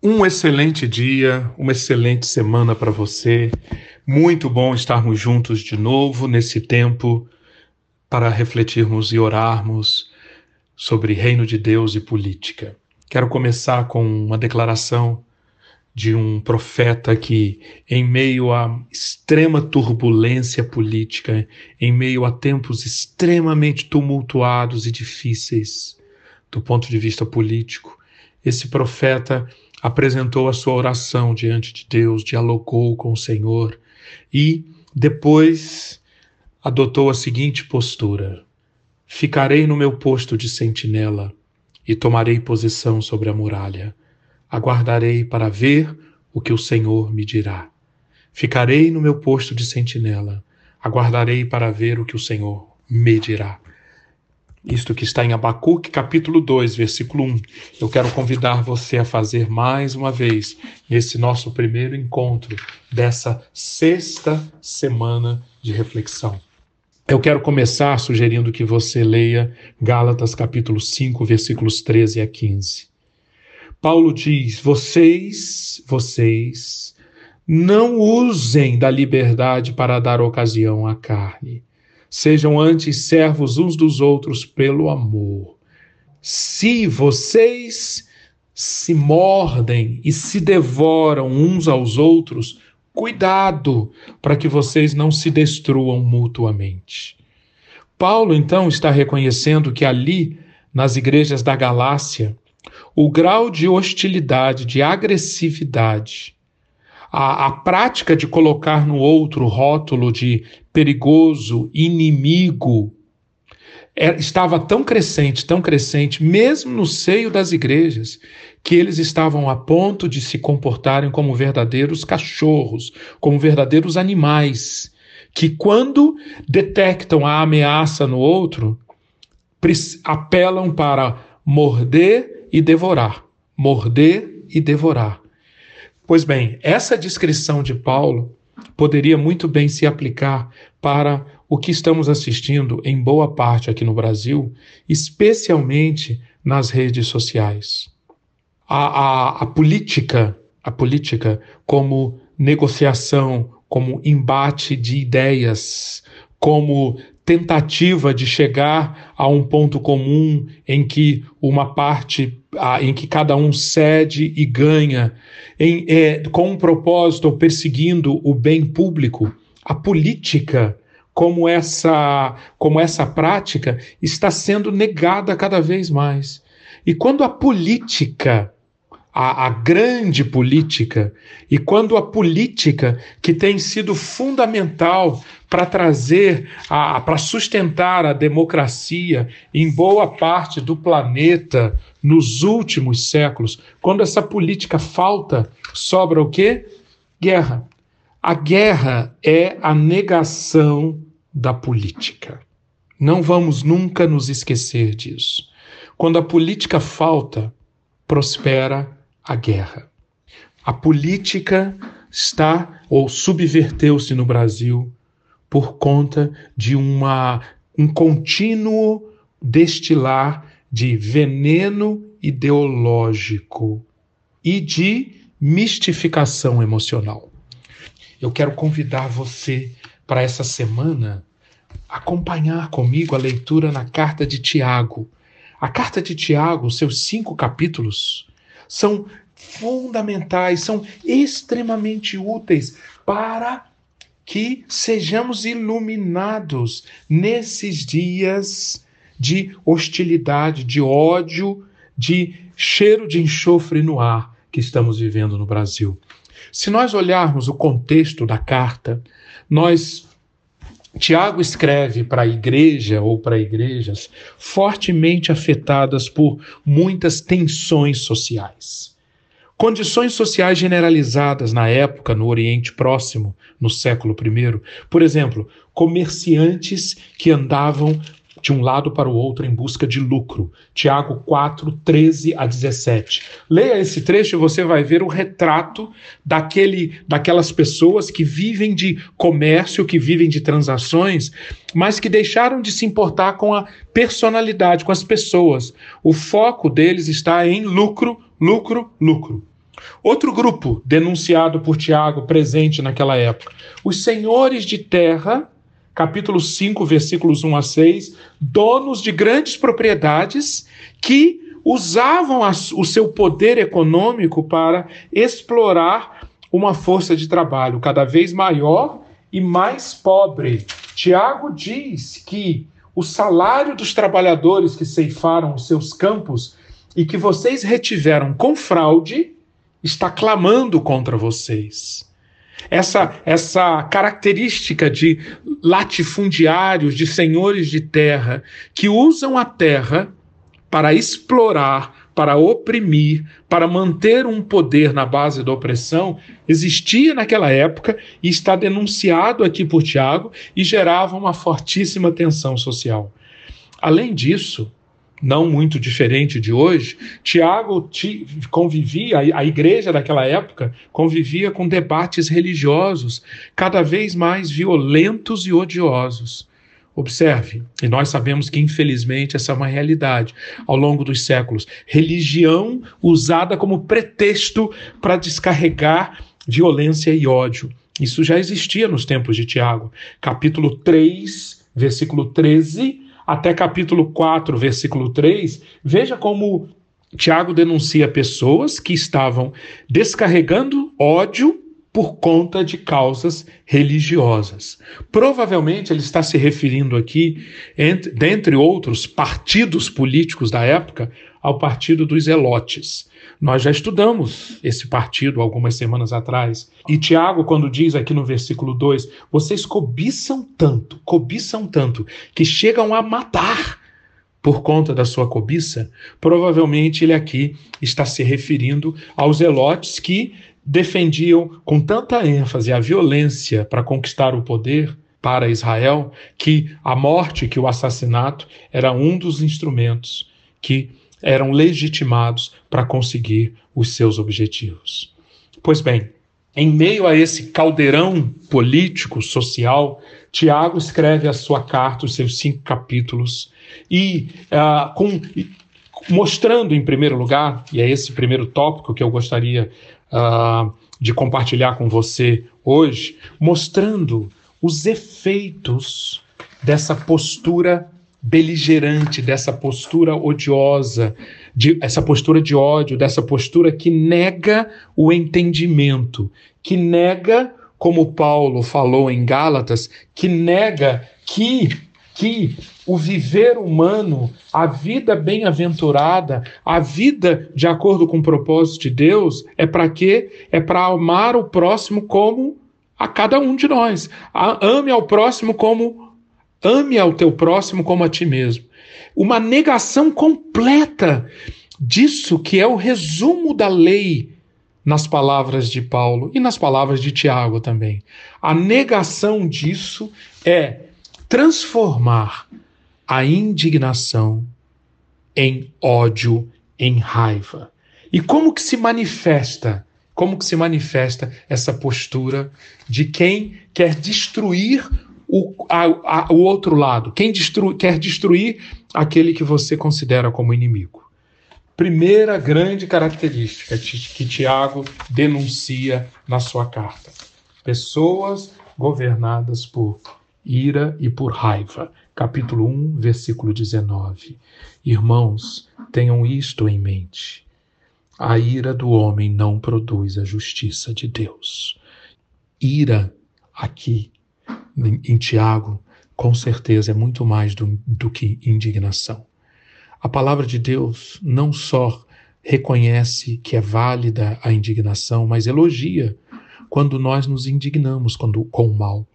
Um excelente dia, uma excelente semana para você. Muito bom estarmos juntos de novo nesse tempo para refletirmos e orarmos sobre reino de Deus e política. Quero começar com uma declaração de um profeta que, em meio a extrema turbulência política, em meio a tempos extremamente tumultuados e difíceis do ponto de vista político, esse profeta apresentou a sua oração diante de Deus, dialogou com o Senhor e depois adotou a seguinte postura: Ficarei no meu posto de sentinela e tomarei posição sobre a muralha. Aguardarei para ver o que o Senhor me dirá. Ficarei no meu posto de sentinela, aguardarei para ver o que o Senhor me dirá. Isto que está em Abacuque, capítulo 2, versículo 1. Eu quero convidar você a fazer mais uma vez esse nosso primeiro encontro dessa sexta semana de reflexão. Eu quero começar sugerindo que você leia Gálatas capítulo 5, versículos 13 a 15. Paulo diz: Vocês, vocês, não usem da liberdade para dar ocasião à carne Sejam antes servos uns dos outros pelo amor. Se vocês se mordem e se devoram uns aos outros, cuidado para que vocês não se destruam mutuamente. Paulo então está reconhecendo que ali, nas igrejas da Galácia, o grau de hostilidade, de agressividade, a, a prática de colocar no outro rótulo de perigoso, inimigo, é, estava tão crescente, tão crescente, mesmo no seio das igrejas, que eles estavam a ponto de se comportarem como verdadeiros cachorros, como verdadeiros animais, que quando detectam a ameaça no outro, apelam para morder e devorar, morder e devorar. Pois bem, essa descrição de Paulo poderia muito bem se aplicar para o que estamos assistindo em boa parte aqui no Brasil, especialmente nas redes sociais. A, a, a política, a política como negociação, como embate de ideias, como tentativa de chegar a um ponto comum em que uma parte, em que cada um cede e ganha, em, é, com um propósito perseguindo o bem público, a política como essa, como essa prática está sendo negada cada vez mais. E quando a política a, a, grande política, e quando a política que tem sido fundamental para trazer, para sustentar a democracia em boa parte do planeta nos últimos séculos, quando essa política falta, sobra o quê? Guerra. A guerra é a negação da política. Não vamos nunca nos esquecer disso. Quando a política falta, prospera a guerra. A política está ou subverteu-se no Brasil por conta de uma, um contínuo destilar de veneno ideológico e de mistificação emocional. Eu quero convidar você para essa semana acompanhar comigo a leitura na carta de Tiago. A carta de Tiago, seus cinco capítulos, são fundamentais, são extremamente úteis para que sejamos iluminados nesses dias de hostilidade, de ódio, de cheiro de enxofre no ar que estamos vivendo no Brasil. Se nós olharmos o contexto da carta, nós Tiago escreve para a igreja ou para igrejas fortemente afetadas por muitas tensões sociais. Condições sociais generalizadas na época no Oriente Próximo, no século I. Por exemplo, comerciantes que andavam de um lado para o outro em busca de lucro. Tiago 4, 13 a 17. Leia esse trecho e você vai ver o retrato daquele, daquelas pessoas que vivem de comércio, que vivem de transações, mas que deixaram de se importar com a personalidade, com as pessoas. O foco deles está em lucro, lucro, lucro. Outro grupo denunciado por Tiago, presente naquela época, os senhores de terra, capítulo 5, versículos 1 a 6, donos de grandes propriedades que usavam o seu poder econômico para explorar uma força de trabalho cada vez maior e mais pobre. Tiago diz que o salário dos trabalhadores que ceifaram os seus campos e que vocês retiveram com fraude está clamando contra vocês. Essa, essa característica de latifundiários, de senhores de terra, que usam a terra para explorar, para oprimir, para manter um poder na base da opressão, existia naquela época e está denunciado aqui por Tiago e gerava uma fortíssima tensão social. Além disso, não muito diferente de hoje, Tiago convivia, a igreja daquela época convivia com debates religiosos cada vez mais violentos e odiosos. Observe, e nós sabemos que infelizmente essa é uma realidade ao longo dos séculos. Religião usada como pretexto para descarregar violência e ódio. Isso já existia nos tempos de Tiago. Capítulo 3, versículo 13 até capítulo 4, versículo 3, veja como Tiago denuncia pessoas que estavam descarregando ódio por conta de causas religiosas. Provavelmente ele está se referindo aqui, entre, dentre outros partidos políticos da época, ao partido dos Elotes. Nós já estudamos esse partido algumas semanas atrás. E Tiago, quando diz aqui no versículo 2: vocês cobiçam tanto, cobiçam tanto, que chegam a matar por conta da sua cobiça, provavelmente ele aqui está se referindo aos elotes que defendiam com tanta ênfase a violência para conquistar o poder para Israel, que a morte, que o assassinato era um dos instrumentos que eram legitimados para conseguir os seus objetivos. Pois bem, em meio a esse caldeirão político, social, Tiago escreve a sua carta, os seus cinco capítulos, e uh, com, mostrando, em primeiro lugar, e é esse primeiro tópico que eu gostaria uh, de compartilhar com você hoje, mostrando os efeitos dessa postura beligerante, dessa postura odiosa, de, essa postura de ódio, dessa postura que nega o entendimento, que nega, como Paulo falou em Gálatas, que nega que, que o viver humano, a vida bem-aventurada, a vida de acordo com o propósito de Deus, é para quê? É para amar o próximo como a cada um de nós. ame ao próximo como Ame ao teu próximo como a ti mesmo. Uma negação completa disso que é o resumo da lei nas palavras de Paulo e nas palavras de Tiago também. A negação disso é transformar a indignação em ódio, em raiva. E como que se manifesta? Como que se manifesta essa postura de quem quer destruir o, a, a, o outro lado, quem destru, quer destruir aquele que você considera como inimigo. Primeira grande característica que Tiago denuncia na sua carta: pessoas governadas por ira e por raiva. Capítulo 1, versículo 19. Irmãos, tenham isto em mente. A ira do homem não produz a justiça de Deus. Ira aqui em Tiago, com certeza é muito mais do, do que indignação. A palavra de Deus não só reconhece que é válida a indignação, mas elogia quando nós nos indignamos quando, com o mal.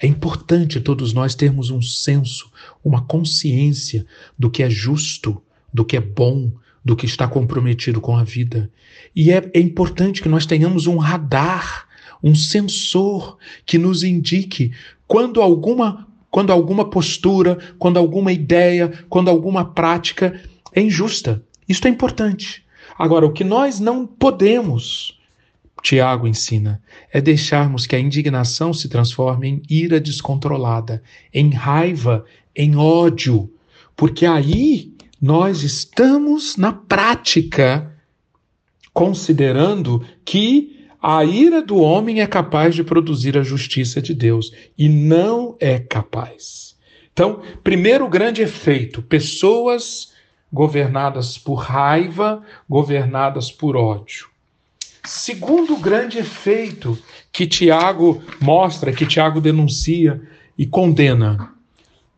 É importante todos nós termos um senso, uma consciência do que é justo, do que é bom, do que está comprometido com a vida. E é, é importante que nós tenhamos um radar um sensor que nos indique quando alguma, quando alguma postura, quando alguma ideia, quando alguma prática é injusta. Isto é importante. Agora, o que nós não podemos, Tiago ensina, é deixarmos que a indignação se transforme em ira descontrolada, em raiva, em ódio, porque aí nós estamos na prática considerando que a ira do homem é capaz de produzir a justiça de Deus e não é capaz. Então, primeiro grande efeito: pessoas governadas por raiva, governadas por ódio. Segundo grande efeito que Tiago mostra, que Tiago denuncia e condena,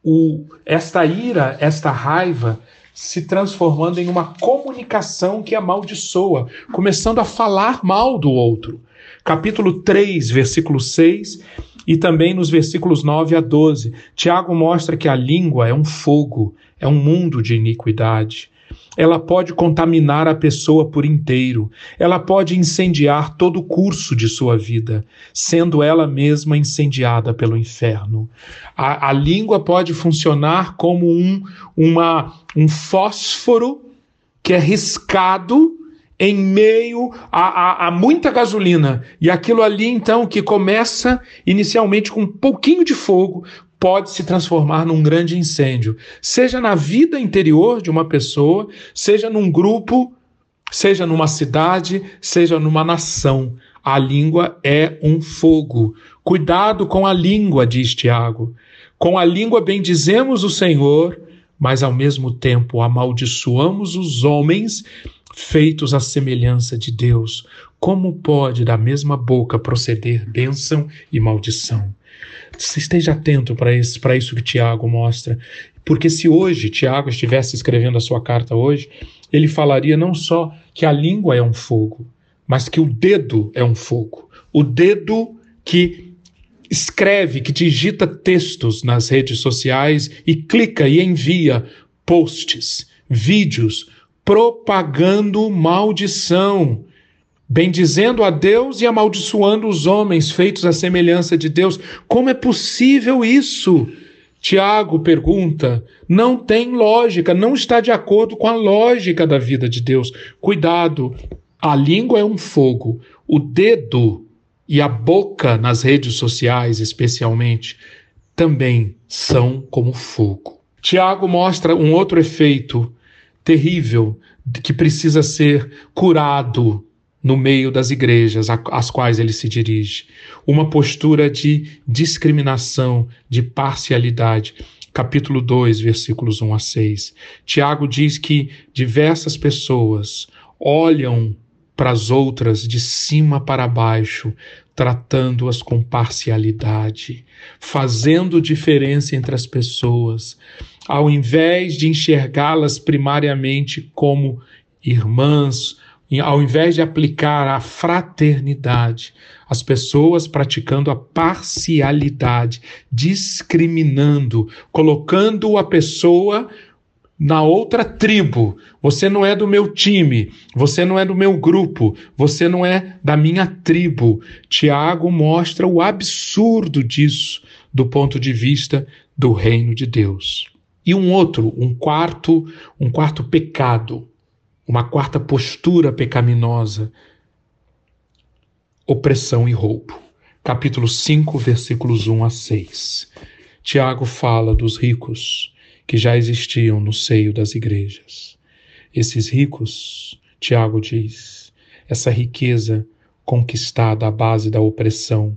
o, esta ira, esta raiva se transformando em uma comunicação que amaldiçoa, começando a falar mal do outro. Capítulo 3, versículo 6 e também nos versículos 9 a 12, Tiago mostra que a língua é um fogo, é um mundo de iniquidade. Ela pode contaminar a pessoa por inteiro, ela pode incendiar todo o curso de sua vida, sendo ela mesma incendiada pelo inferno. A, a língua pode funcionar como um, uma, um fósforo que é riscado em meio a, a, a, muita gasolina. E aquilo ali, então, que começa inicialmente com um pouquinho de fogo, pode se transformar num grande incêndio, seja na vida interior de uma pessoa, seja num grupo, seja numa cidade, seja numa nação. A língua é um fogo. Cuidado com a língua, diz Tiago. Com a língua bendizemos o Senhor, mas ao mesmo tempo amaldiçoamos os homens feitos à semelhança de Deus. Como pode da mesma boca proceder bênção e maldição? Esteja atento para isso, isso que Tiago mostra. Porque se hoje Tiago estivesse escrevendo a sua carta hoje, ele falaria não só que a língua é um fogo, mas que o dedo é um fogo. O dedo que escreve, que digita textos nas redes sociais e clica e envia posts, vídeos, propagando maldição, bendizendo a Deus e amaldiçoando os homens feitos à semelhança de Deus. Como é possível isso? Tiago pergunta. Não tem lógica, não está de acordo com a lógica da vida de Deus. Cuidado, a língua é um fogo, o dedo e a boca nas redes sociais, especialmente, também são como fogo. Tiago mostra um outro efeito terrível que precisa ser curado no meio das igrejas às quais ele se dirige. Uma postura de discriminação, de parcialidade. Capítulo 2, versículos 1 a 6. Tiago diz que diversas pessoas olham para as outras de cima para baixo, tratando-as com parcialidade, fazendo diferença entre as pessoas, ao invés de enxergá-las primariamente como irmãs, ao invés de aplicar a fraternidade, as pessoas praticando a parcialidade, discriminando, colocando a pessoa na outra tribo. Você não é do meu time, você não é do meu grupo, você não é da minha tribo. Tiago mostra o absurdo disso do ponto de vista do reino de Deus. E um outro, um quarto, um quarto pecado, uma quarta postura pecaminosa, opressão e roubo. Capítulo 5, versículos 1 a 6. Tiago fala dos ricos que já existiam no seio das igrejas. Esses ricos, Tiago diz, essa riqueza conquistada à base da opressão,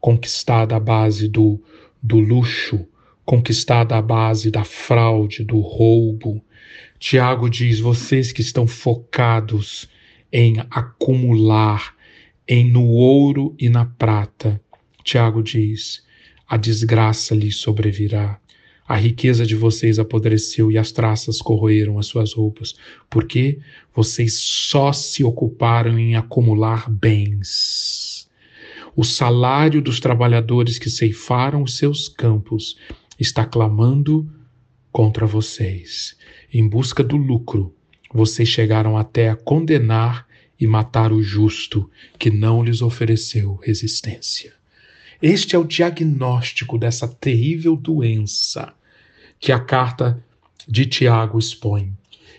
conquistada à base do, do luxo, conquistada à base da fraude, do roubo. Tiago diz: vocês que estão focados em acumular, em no ouro e na prata. Tiago diz: a desgraça lhe sobrevirá. A riqueza de vocês apodreceu e as traças corroeram as suas roupas, porque vocês só se ocuparam em acumular bens. O salário dos trabalhadores que ceifaram os seus campos está clamando contra vocês. Em busca do lucro, vocês chegaram até a condenar e matar o justo que não lhes ofereceu resistência. Este é o diagnóstico dessa terrível doença que a carta de Tiago expõe.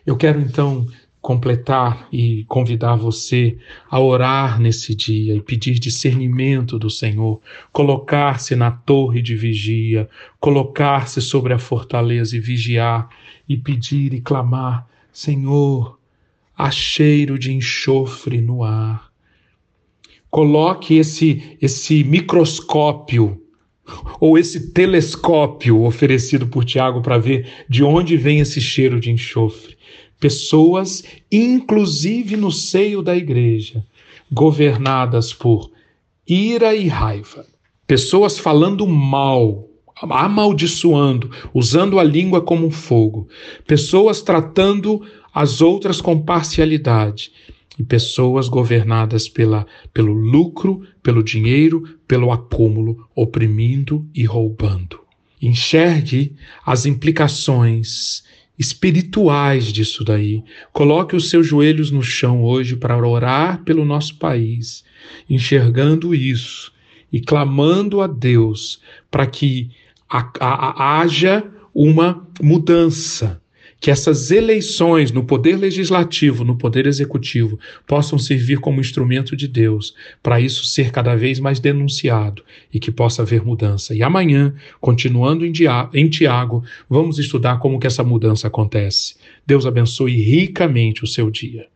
Eu quero então completar e convidar você a orar nesse dia e pedir discernimento do Senhor, colocar-se na torre de vigia, colocar-se sobre a fortaleza e vigiar e pedir e clamar: Senhor, há cheiro de enxofre no ar. Coloque esse, esse microscópio ou esse telescópio oferecido por Tiago para ver de onde vem esse cheiro de enxofre. Pessoas, inclusive no seio da igreja, governadas por ira e raiva. Pessoas falando mal, amaldiçoando, usando a língua como fogo. Pessoas tratando as outras com parcialidade. E pessoas governadas pela, pelo lucro, pelo dinheiro, pelo acúmulo, oprimindo e roubando. Enxergue as implicações espirituais disso daí. Coloque os seus joelhos no chão hoje para orar pelo nosso país, enxergando isso e clamando a Deus para que haja uma mudança que essas eleições no poder legislativo, no poder executivo, possam servir como instrumento de Deus para isso ser cada vez mais denunciado e que possa haver mudança. E amanhã, continuando em, em Tiago, vamos estudar como que essa mudança acontece. Deus abençoe ricamente o seu dia.